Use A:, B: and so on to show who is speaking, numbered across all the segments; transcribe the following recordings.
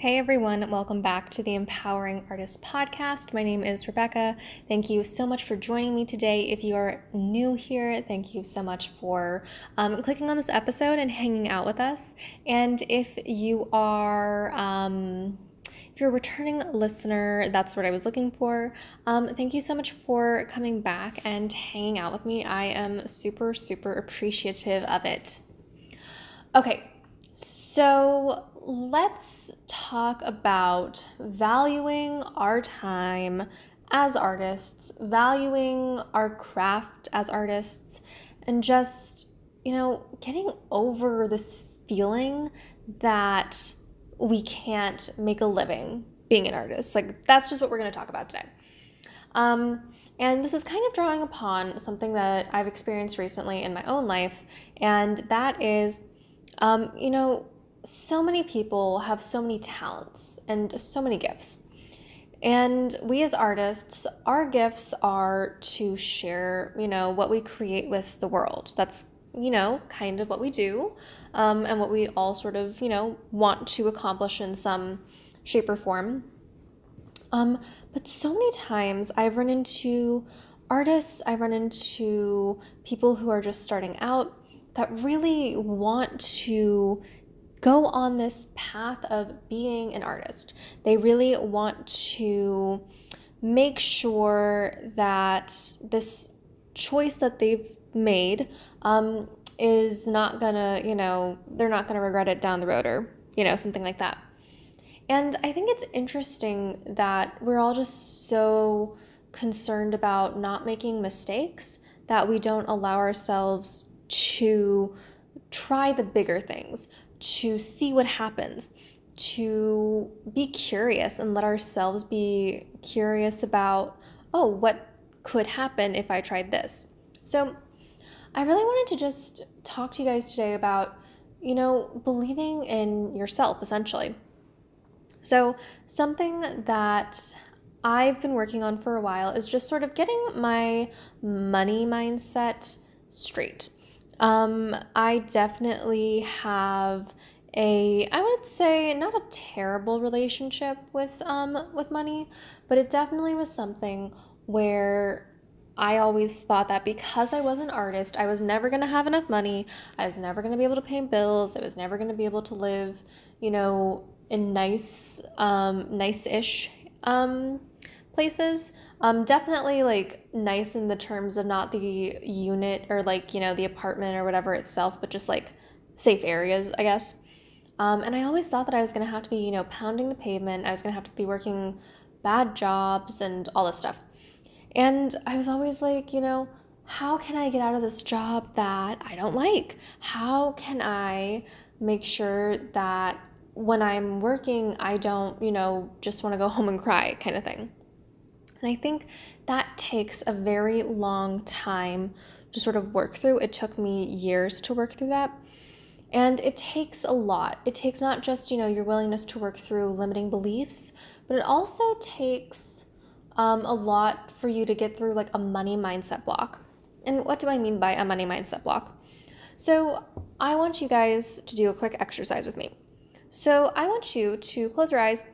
A: Hey everyone, welcome back to the Empowering Artists Podcast. My name is Rebecca. Thank you so much for joining me today. If you are new here, thank you so much for um, clicking on this episode and hanging out with us. And if you are, um, if you're a returning listener, that's what I was looking for. Um, thank you so much for coming back and hanging out with me. I am super, super appreciative of it. Okay, so let's talk about valuing our time as artists, valuing our craft as artists, and just, you know, getting over this feeling that we can't make a living being an artist. Like, that's just what we're going to talk about today. Um, and this is kind of drawing upon something that I've experienced recently in my own life, and that is, um, you know, so many people have so many talents and so many gifts. And we as artists, our gifts are to share, you know, what we create with the world. That's, you know, kind of what we do um, and what we all sort of, you know, want to accomplish in some shape or form. Um, but so many times I've run into artists, I run into people who are just starting out that really want to go on this path of being an artist. They really want to make sure that this choice that they've made um, is not gonna, you know, they're not gonna regret it down the road or, you know, something like that. And I think it's interesting that we're all just so concerned about not making mistakes that we don't allow ourselves to try the bigger things, to see what happens, to be curious and let ourselves be curious about, oh, what could happen if I tried this. So, I really wanted to just talk to you guys today about, you know, believing in yourself essentially. So, something that I've been working on for a while is just sort of getting my money mindset straight. Um, I definitely have a I would say not a terrible relationship with um with money, but it definitely was something where I always thought that because I was an artist, I was never going to have enough money. I was never going to be able to pay bills. I was never going to be able to live, you know, in nice um nice-ish um places. Um, definitely like nice in the terms of not the unit or like, you know, the apartment or whatever itself, but just like safe areas, I guess. Um, and I always thought that I was going to have to be, you know, pounding the pavement. I was going to have to be working bad jobs and all this stuff. And I was always like, you know, how can I get out of this job that I don't like? How can I make sure that when I'm working, I don't, you know, just want to go home and cry kind of thing? And I think that takes a very long time to sort of work through. It took me years to work through that. And it takes a lot. It takes not just, you know, your willingness to work through limiting beliefs, but it also takes um, a lot for you to get through like a money mindset block. And what do I mean by a money mindset block? So I want you guys to do a quick exercise with me. So I want you to close your eyes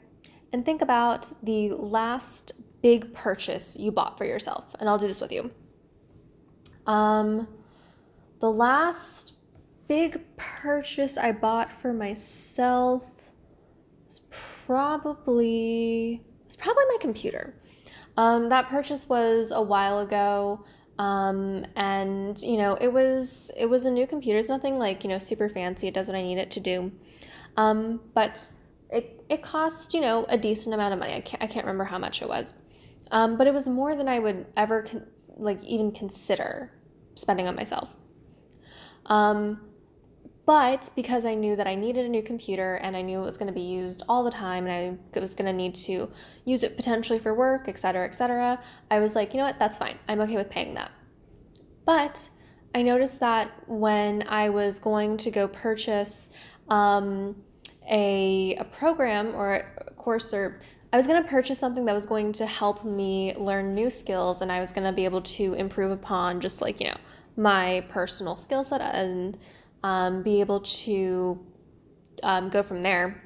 A: and think about the last big purchase you bought for yourself. And I'll do this with you. Um, the last big purchase I bought for myself was probably it's probably my computer. Um, that purchase was a while ago. Um, and you know it was it was a new computer it's nothing like you know super fancy it does what i need it to do um, but it, it cost you know a decent amount of money i can't, I can't remember how much it was um, but it was more than I would ever con- like even consider spending on myself. Um, but because I knew that I needed a new computer and I knew it was going to be used all the time and I was going to need to use it potentially for work, et cetera, et cetera, I was like, you know what, that's fine. I'm okay with paying that. But I noticed that when I was going to go purchase um, a, a program or a course or I was going to purchase something that was going to help me learn new skills and I was going to be able to improve upon just like, you know, my personal skill set and um, be able to um, go from there.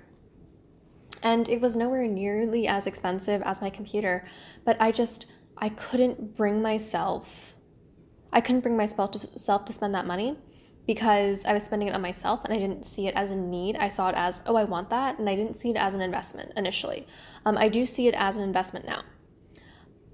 A: And it was nowhere nearly as expensive as my computer, but I just I couldn't bring myself I couldn't bring myself to, self to spend that money because I was spending it on myself and I didn't see it as a need. I saw it as, oh, I want that. And I didn't see it as an investment initially. Um, I do see it as an investment now.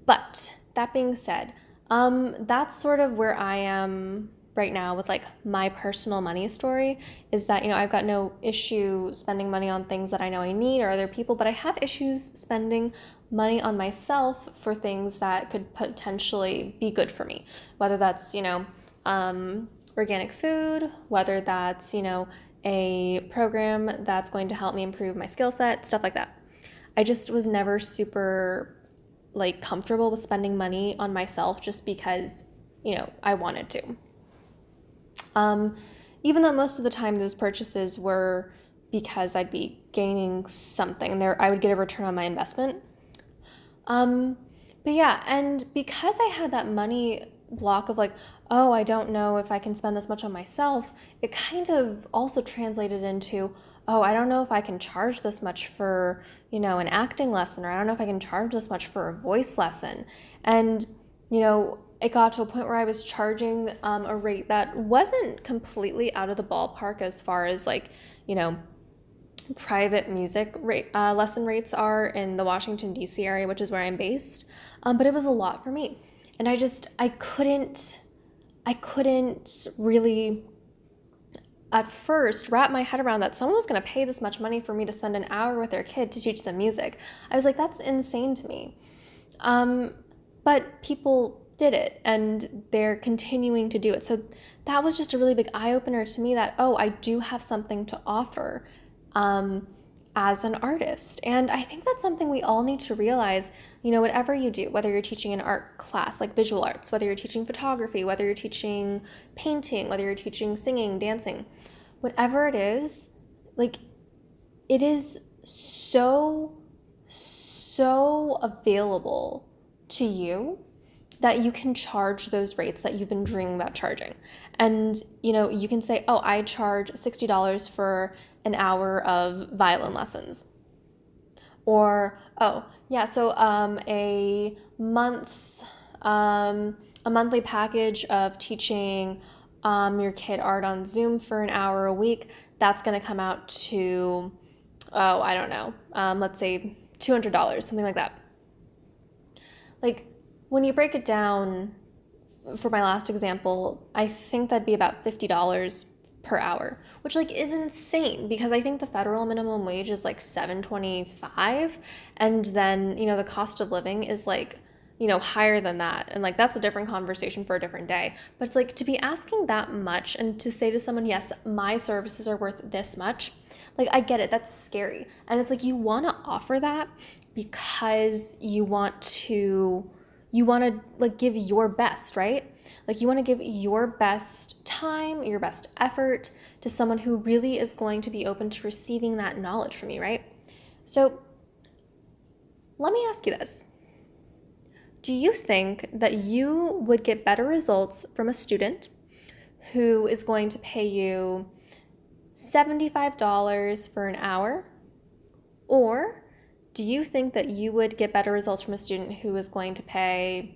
A: But that being said, um, that's sort of where I am right now with like my personal money story is that you know I've got no issue spending money on things that I know I need or other people, but I have issues spending money on myself for things that could potentially be good for me, whether that's you know um, organic food, whether that's you know a program that's going to help me improve my skill set, stuff like that. I just was never super like comfortable with spending money on myself just because you know I wanted to. Um, even though most of the time those purchases were because I'd be gaining something, there I would get a return on my investment. Um, but yeah, and because I had that money block of like, oh, I don't know if I can spend this much on myself, it kind of also translated into, oh, I don't know if I can charge this much for, you know, an acting lesson, or I don't know if I can charge this much for a voice lesson. And, you know, it got to a point where I was charging um, a rate that wasn't completely out of the ballpark as far as like, you know, private music rate, uh, lesson rates are in the Washington, D.C. area, which is where I'm based. Um, but it was a lot for me. And I just, I couldn't, I couldn't really at first wrap my head around that someone was going to pay this much money for me to spend an hour with their kid to teach them music. I was like, that's insane to me. Um, but people did it and they're continuing to do it. So that was just a really big eye opener to me that, oh, I do have something to offer um, as an artist. And I think that's something we all need to realize, you know, whatever you do, whether you're teaching an art class like visual arts, whether you're teaching photography, whether you're teaching painting, whether you're teaching singing, dancing, whatever it is, like it is so, so available to you that you can charge those rates that you've been dreaming about charging. And you know, you can say, "Oh, I charge $60 for an hour of violin lessons." Or, "Oh, yeah, so um, a month um, a monthly package of teaching um, your kid art on Zoom for an hour a week, that's going to come out to oh, I don't know. Um, let's say $200, something like that." Like when you break it down, for my last example, I think that'd be about $50 per hour, which like is insane because I think the federal minimum wage is like 725 and then, you know, the cost of living is like you know, higher than that. And like that's a different conversation for a different day. But it's like to be asking that much and to say to someone, yes, my services are worth this much, like I get it, that's scary. And it's like you want to offer that because you want to you want to like give your best, right? Like you want to give your best time, your best effort to someone who really is going to be open to receiving that knowledge from you, right? So let me ask you this. Do you think that you would get better results from a student who is going to pay you $75 for an hour or do you think that you would get better results from a student who is going to pay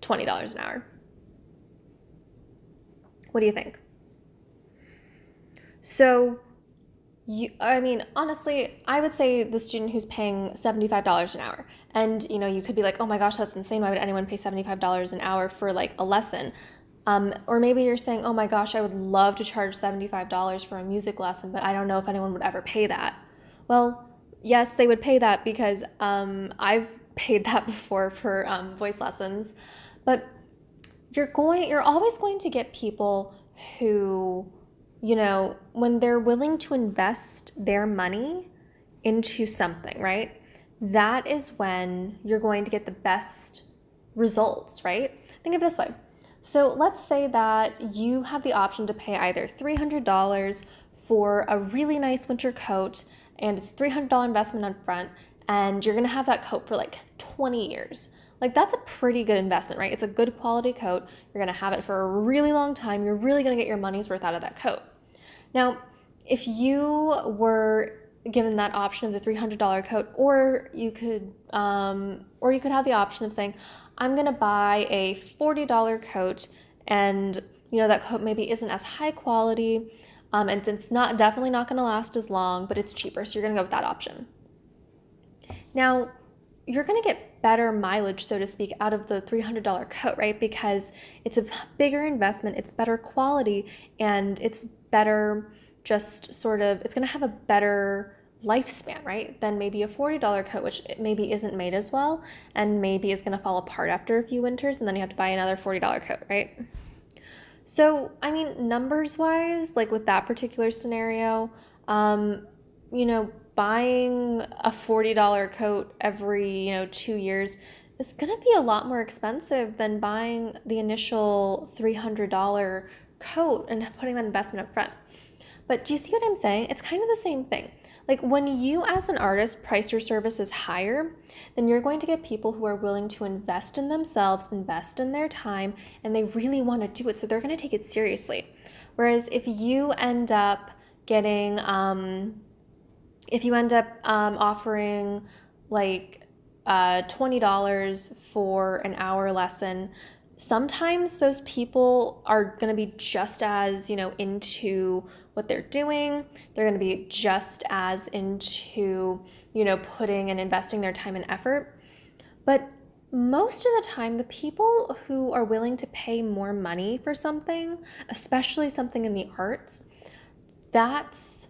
A: $20 an hour? What do you think? So, you, I mean, honestly, I would say the student who's paying $75 an hour. And, you know, you could be like, oh my gosh, that's insane. Why would anyone pay $75 an hour for like a lesson? Um, or maybe you're saying, oh my gosh, I would love to charge $75 for a music lesson, but I don't know if anyone would ever pay that. Well, yes, they would pay that because um, I've paid that before for um, voice lessons. But you're going, you're always going to get people who, you know, when they're willing to invest their money into something, right? That is when you're going to get the best results, right? Think of it this way. So let's say that you have the option to pay either $300 for a really nice winter coat and it's $300 investment up front and you're going to have that coat for like 20 years. Like that's a pretty good investment, right? It's a good quality coat. You're going to have it for a really long time. You're really going to get your money's worth out of that coat. Now, if you were given that option of the $300 coat or you could um, or you could have the option of saying i'm going to buy a $40 coat and you know that coat maybe isn't as high quality um, and it's not definitely not going to last as long but it's cheaper so you're going to go with that option now you're going to get better mileage so to speak out of the $300 coat right because it's a bigger investment it's better quality and it's better just sort of it's going to have a better lifespan, right? Than maybe a $40 coat, which maybe isn't made as well and maybe is going to fall apart after a few winters and then you have to buy another $40 coat, right? So, I mean, numbers wise, like with that particular scenario, um, you know, buying a $40 coat every, you know, two years is going to be a lot more expensive than buying the initial $300 coat and putting that investment up front. But do you see what I'm saying? It's kind of the same thing. Like when you, as an artist, price your services higher, then you're going to get people who are willing to invest in themselves, invest in their time, and they really want to do it. So they're going to take it seriously. Whereas if you end up getting, um, if you end up um, offering like uh, $20 for an hour lesson, sometimes those people are going to be just as, you know, into what they're doing. They're going to be just as into, you know, putting and investing their time and effort. But most of the time, the people who are willing to pay more money for something, especially something in the arts, that's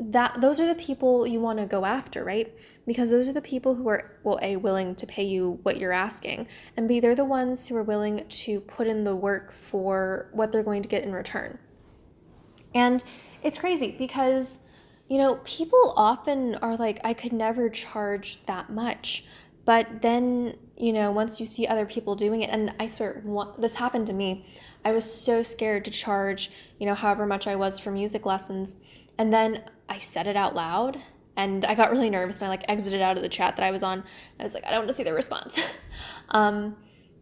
A: that those are the people you want to go after, right? Because those are the people who are well, A, willing to pay you what you're asking, and B, they're the ones who are willing to put in the work for what they're going to get in return. And it's crazy because, you know, people often are like, I could never charge that much. But then, you know, once you see other people doing it, and I swear, this happened to me. I was so scared to charge, you know, however much I was for music lessons. And then I said it out loud and I got really nervous and I like exited out of the chat that I was on. I was like, I don't want to see the response. um,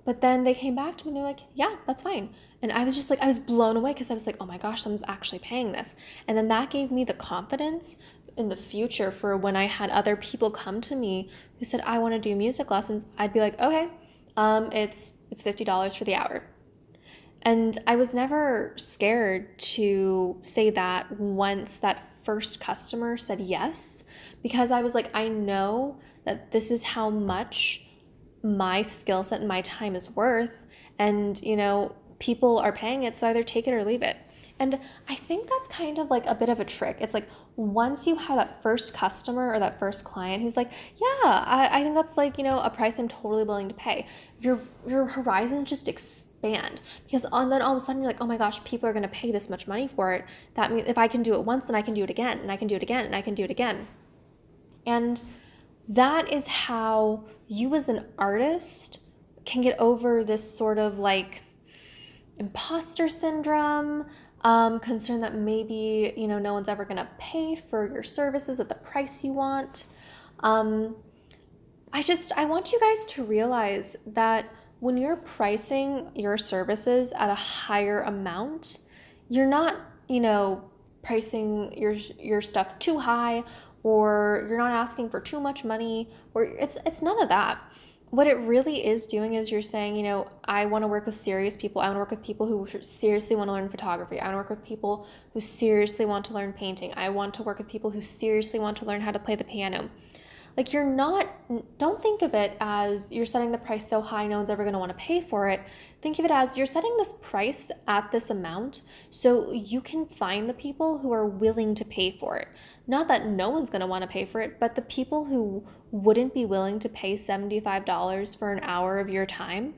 A: but then they came back to me and they're like, yeah, that's fine. And I was just like, I was blown away because I was like, oh my gosh, someone's actually paying this. And then that gave me the confidence in the future for when I had other people come to me who said, I want to do music lessons. I'd be like, okay, um, it's it's fifty dollars for the hour. And I was never scared to say that once that first customer said yes, because I was like, I know that this is how much my skill set and my time is worth. And, you know, people are paying it, so either take it or leave it. And I think that's kind of like a bit of a trick. It's like once you have that first customer or that first client who's like, yeah, I, I think that's like, you know, a price I'm totally willing to pay, your your horizons just expand. Because on then all of a sudden you're like, oh my gosh, people are gonna pay this much money for it. That means if I can do it once, then I can do it again, and I can do it again, and I can do it again. And that is how you as an artist can get over this sort of like imposter syndrome, um, concern that maybe you know no one's ever going to pay for your services at the price you want. Um, I just I want you guys to realize that when you're pricing your services at a higher amount, you're not you know pricing your your stuff too high or you're not asking for too much money or it's it's none of that what it really is doing is you're saying, you know, I want to work with serious people. I want to work with people who seriously want to learn photography. I want to work with people who seriously want to learn painting. I want to work with people who seriously want to learn how to play the piano. Like, you're not, don't think of it as you're setting the price so high no one's ever want to pay for it. Think of it as you're setting this price at this amount so you can find the people who are willing to pay for it. Not that no one's want to pay for it, but the people who wouldn't be willing to pay $75 for an hour of your time.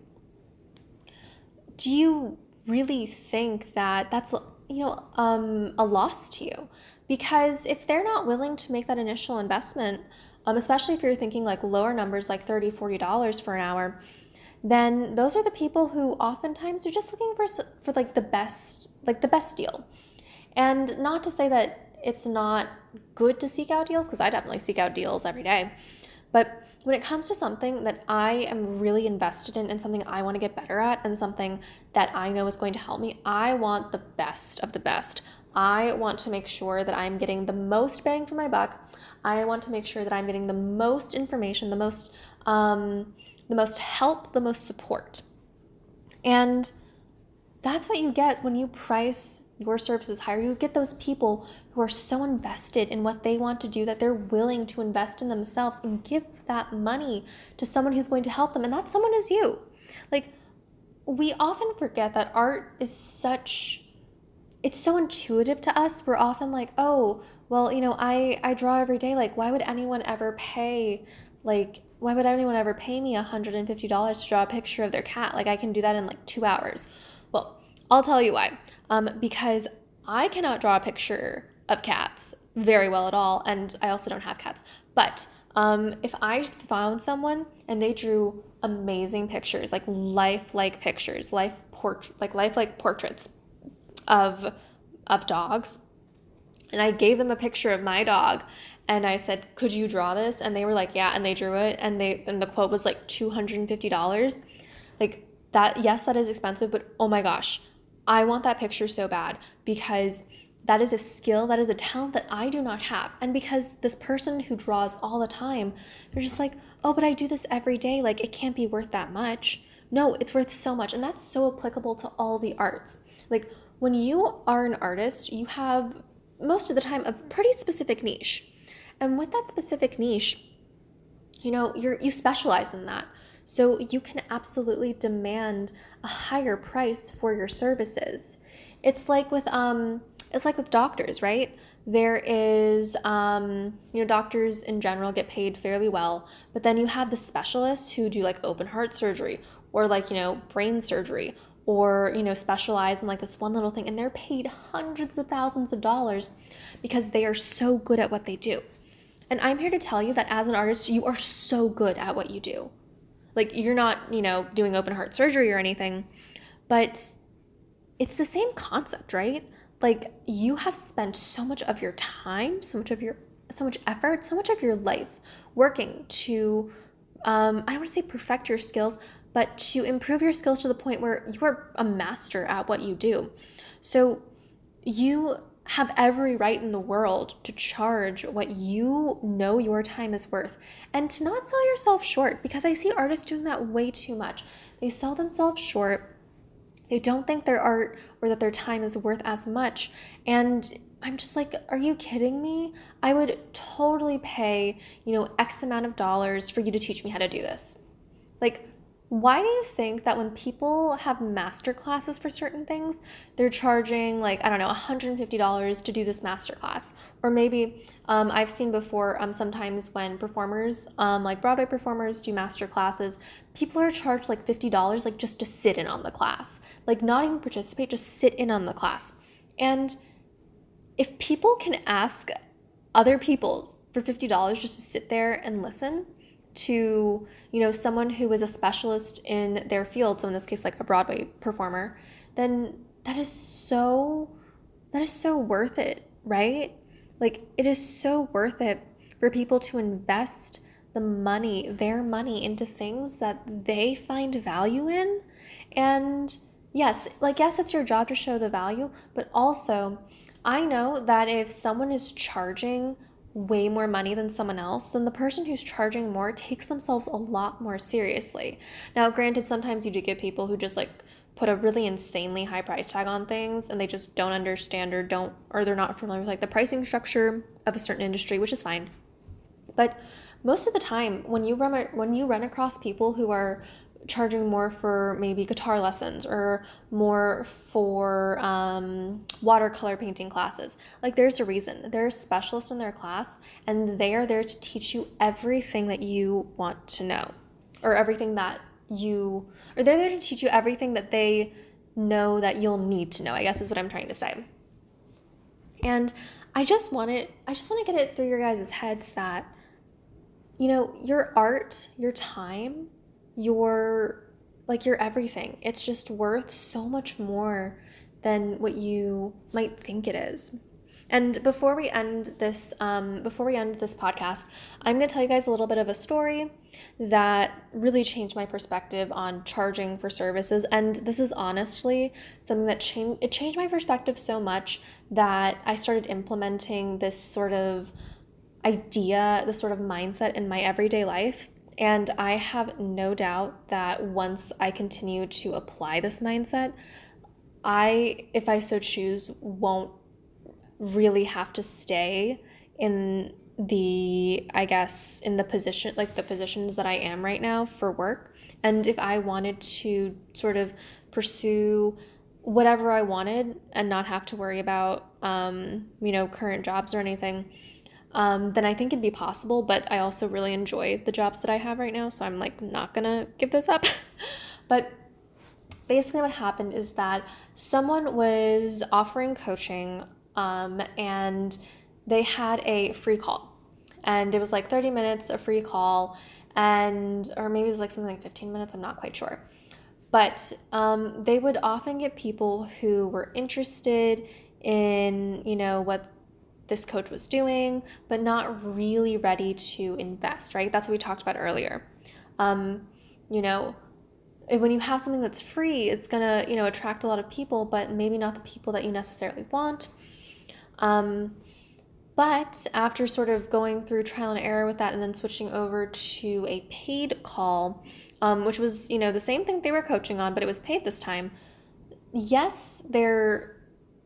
A: Do you really think that that's you know um, a loss to you? Because if they're not willing to make that initial investment, um, especially if you're thinking like lower numbers like $30, $40 for an hour, then those are the people who oftentimes are just looking for for like the best like the best deal. And not to say that it's not good to seek out deals because I definitely seek out deals every day. But when it comes to something that I am really invested in and something I want to get better at and something that I know is going to help me, I want the best of the best. I want to make sure that I'm getting the most bang for my buck. I want to make sure that I'm getting the most information, the most um, the most help, the most support. And that's what you get when you price your services higher. You get those people who are so invested in what they want to do that they're willing to invest in themselves and give that money to someone who's going to help them. And that someone is you. Like, we often forget that art is such it's so intuitive to us. We're often like, "Oh, well, you know, I I draw every day. Like, why would anyone ever pay like why would anyone ever pay me $150 to draw a picture of their cat? Like I can do that in like 2 hours." Well, I'll tell you why. Um because I cannot draw a picture of cats very well at all and I also don't have cats. But um, if I found someone and they drew amazing pictures, like life-like pictures, life port like life-like portraits of of dogs, and I gave them a picture of my dog and I said, "Could you draw this?" and they were like, "Yeah," and they drew it and they and the quote was like $250. Like that yes, that is expensive, but oh my gosh, I want that picture so bad because that is a skill, that is a talent that I do not have. And because this person who draws all the time, they're just like, oh, but I do this every day. Like, it can't be worth that much. No, it's worth so much. And that's so applicable to all the arts. Like, when you are an artist, you have most of the time a pretty specific niche. And with that specific niche, you know, you're you specialize in that. So you can absolutely demand a higher price for your services. It's like with um it's like with doctors, right? There is, um, you know, doctors in general get paid fairly well, but then you have the specialists who do like open heart surgery or like, you know, brain surgery or, you know, specialize in like this one little thing and they're paid hundreds of thousands of dollars because they are so good at what they do. And I'm here to tell you that as an artist, you are so good at what you do. Like, you're not, you know, doing open heart surgery or anything, but it's the same concept, right? like you have spent so much of your time so much of your so much effort so much of your life working to um, i don't want to say perfect your skills but to improve your skills to the point where you are a master at what you do so you have every right in the world to charge what you know your time is worth and to not sell yourself short because I see artists doing that way too much. They sell themselves short they don't think their art or that their time is worth as much. And I'm just like, are you kidding me? I would totally pay, you know, X amount of dollars for you to teach me how to do this. Like, why do you think that when people have master classes for certain things, they're charging like, I don't know, $150 to do this master class? Or maybe um, I've seen before um, sometimes when performers, um, like Broadway performers, do master classes, people are charged like $50 like just to sit in on the class. Like, not even participate, just sit in on the class. And if people can ask other people for $50 just to sit there and listen, to you know someone who is a specialist in their field so in this case like a broadway performer then that is so that is so worth it right? Like it is so worth it for people to invest the money their money into things that they find value in. And yes like yes it's your job to show the value but also i know that if someone is charging way more money than someone else, then the person who's charging more takes themselves a lot more seriously. Now, granted, sometimes you do get people who just like put a really insanely high price tag on things and they just don't understand or don't or they're not familiar with like the pricing structure of a certain industry, which is fine. But most of the time when you run when you run across people who are charging more for maybe guitar lessons or more for um, watercolor painting classes. Like, there's a reason. They're a specialist in their class, and they are there to teach you everything that you want to know, or everything that you, or they're there to teach you everything that they know that you'll need to know, I guess is what I'm trying to say. And I just want it, I just want to get it through your guys' heads that, you know, your art, your time, your like your everything. It's just worth so much more than what you might think it is. And before we end this, um, before we end this podcast, I'm going to tell you guys a little bit of a story that really changed my perspective on charging for services. And this is honestly something that changed. It changed my perspective so much that I started implementing this sort of idea, this sort of mindset in my everyday life. And I have no doubt that once I continue to apply this mindset, I, if I so choose, won't really have to stay in the I guess in the position like the positions that I am right now for work. And if I wanted to sort of pursue whatever I wanted and not have to worry about um, you know current jobs or anything um, then I think it'd be possible but I also really enjoy the jobs that I have right now so I'm like not gonna give this up. But basically what happened is that someone was offering coaching um, and they had a free call. And it was like 30 minutes a free call and or maybe it was like something like 15 minutes i'm not quite sure. But um, they would often get people who were interested in you know what this coach was doing but not really ready to invest right that's what we talked about earlier um, you know when you have something that's free it's to you know attract a lot of people but maybe not the people that you necessarily want um, but after sort of going through trial and error with that and then switching over to a paid call, um, which was, you know, the same thing they were coaching on, but it was paid this time. Yes, their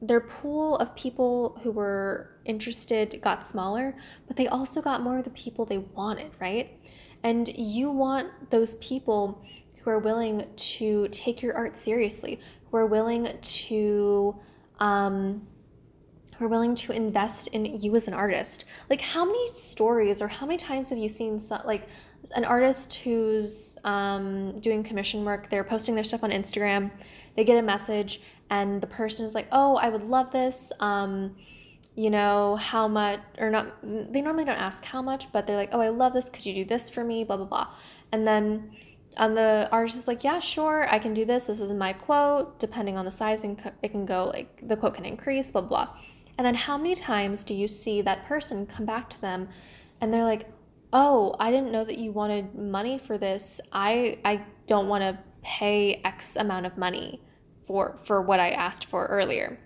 A: their pool of people who were interested got smaller, but they also got more of the people they wanted, right? And you want those people who are willing to take your art seriously, who are willing to um, who are willing to invest in you as an artist. Like, how many stories or how many times have you seen some, like an artist who's um, doing commission work? They're posting their stuff on Instagram. They get a message, and the person is like, "Oh, I would love this." Um, you know how much or not they normally don't ask how much but they're like oh i love this. Could you do this for me? Blah blah blah. And then and the artist is like yeah sure i can do this. This is my quote. Depending on the size it can go like the quote can increase blah blah and then how many times do you see that person come back to them and they're like, "Oh, I didn't know that you wanted money for this. I I don't want to pay X amount of money for for what I asked for earlier."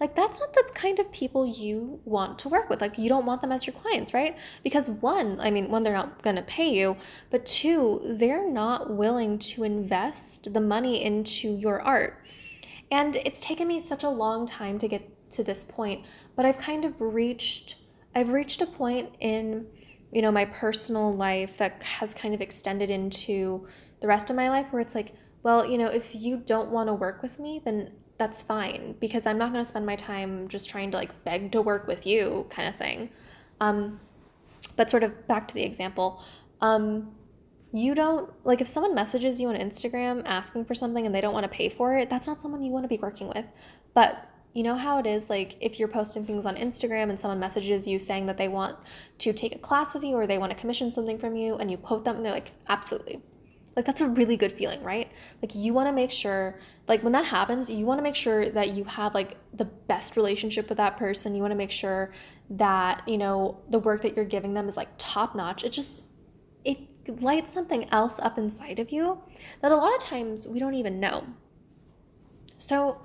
A: Like that's not the kind of people you want to work with. Like you don't want them as your clients, right? Because one, I mean, one they're not going to pay you, but two, they're not willing to invest the money into your art. And it's taken me such a long time to get to this point but i've kind of reached i've reached a point in you know my personal life that has kind of extended into the rest of my life where it's like well you know if you don't want to work with me then that's fine because i'm not going to spend my time just trying to like beg to work with you kind of thing um, but sort of back to the example um, you don't like if someone messages you on instagram asking for something and they don't want to pay for it that's not someone you want to be working with but you know how it is like if you're posting things on Instagram and someone messages you saying that they want to take a class with you or they want to commission something from you and you quote them and they're like, absolutely. Like that's a really good feeling, right? Like you want to make sure like when that happens, you want to make sure that you have like the best relationship with that person. You want to make sure that, you know, the work that you're giving them is like top notch. It just it lights something else up inside of you that a lot of times we don't even know. So,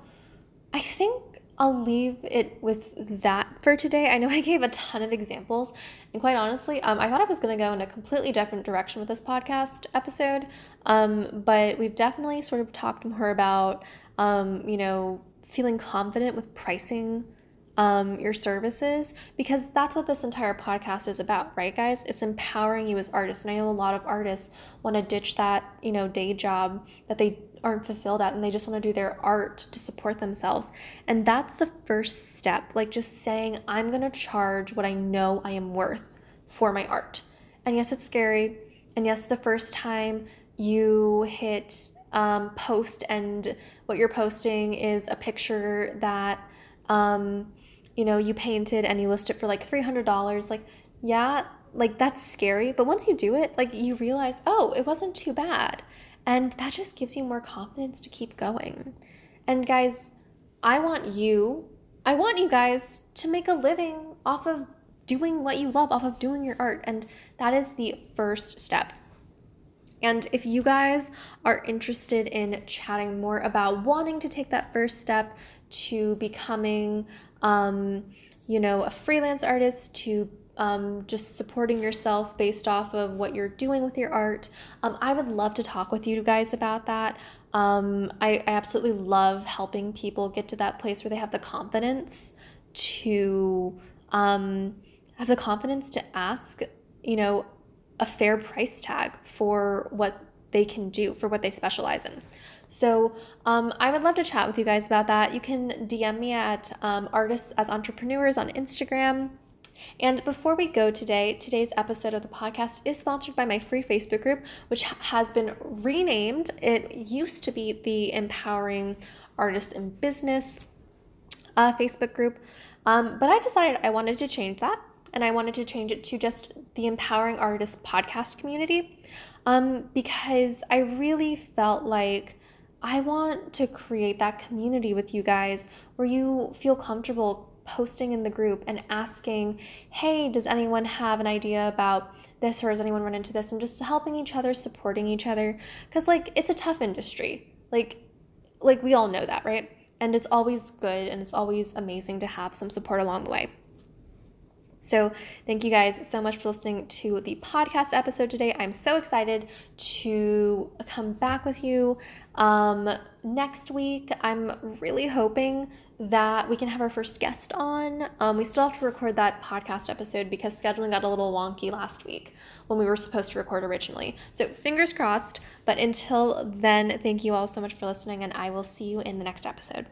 A: I think I'll leave it with that for today. I know I gave a ton of examples, and quite honestly, um, I thought I was going to go in a completely different direction with this podcast episode, um, but we've definitely sort of talked more about, um, you know, feeling confident with pricing um, your services because that's what this entire podcast is about, right, guys? It's empowering you as artists. And I know a lot of artists want to ditch that, you know, day job that they aren't fulfilled at and they just want to do their art to support themselves. And that's the first step, like just saying, I'm going to charge what I know I am worth for my art. And yes, it's scary. And yes, the first time you hit um, post and what you're posting is a picture that, um, you know, you painted and you list it for like $300, like, yeah, like that's scary. But once you do it, like you realize, oh, it wasn't too bad and that just gives you more confidence to keep going. And guys, I want you, I want you guys to make a living off of doing what you love, off of doing your art. And that is the first step. And if you guys are interested in chatting more about wanting to take that first step to becoming, um, you know, a freelance artist, to um, just supporting yourself based off of what you're doing with your art, um, I would love to talk with you guys about that. Um, I, I absolutely love helping people get to that place where they have the confidence to um, have the confidence to ask, you know, a fair price tag for what they can do, for what they specialize in. So um, I would love to chat with you guys about that. You can DM me at um, Artists as Entrepreneurs on Instagram. And before we go today, today's episode of the podcast is sponsored by my free Facebook group, which has been renamed. It used to be the Empowering Artists in Business uh, Facebook group, um, but I decided I wanted to change that and I wanted to change it to just the Empowering Artists podcast community um, because I really felt like I want to create that community with you guys where you feel comfortable posting in the group and asking, hey, does anyone have an idea about this or has anyone run into this? And just helping each other, supporting each other. Because, like, it's a tough industry. Like, like we all know that, right? And it's always good and it's always amazing to have some support along the way. So, thank you guys so much for listening to the podcast episode today. I'm so excited to come back with you um, next week. I'm really hoping that we can have our first guest on. Um, we still have to record that podcast episode because scheduling got a little wonky last week when we were supposed to record originally. So, fingers crossed. But until then, thank you all so much for listening, and I will see you in the next episode.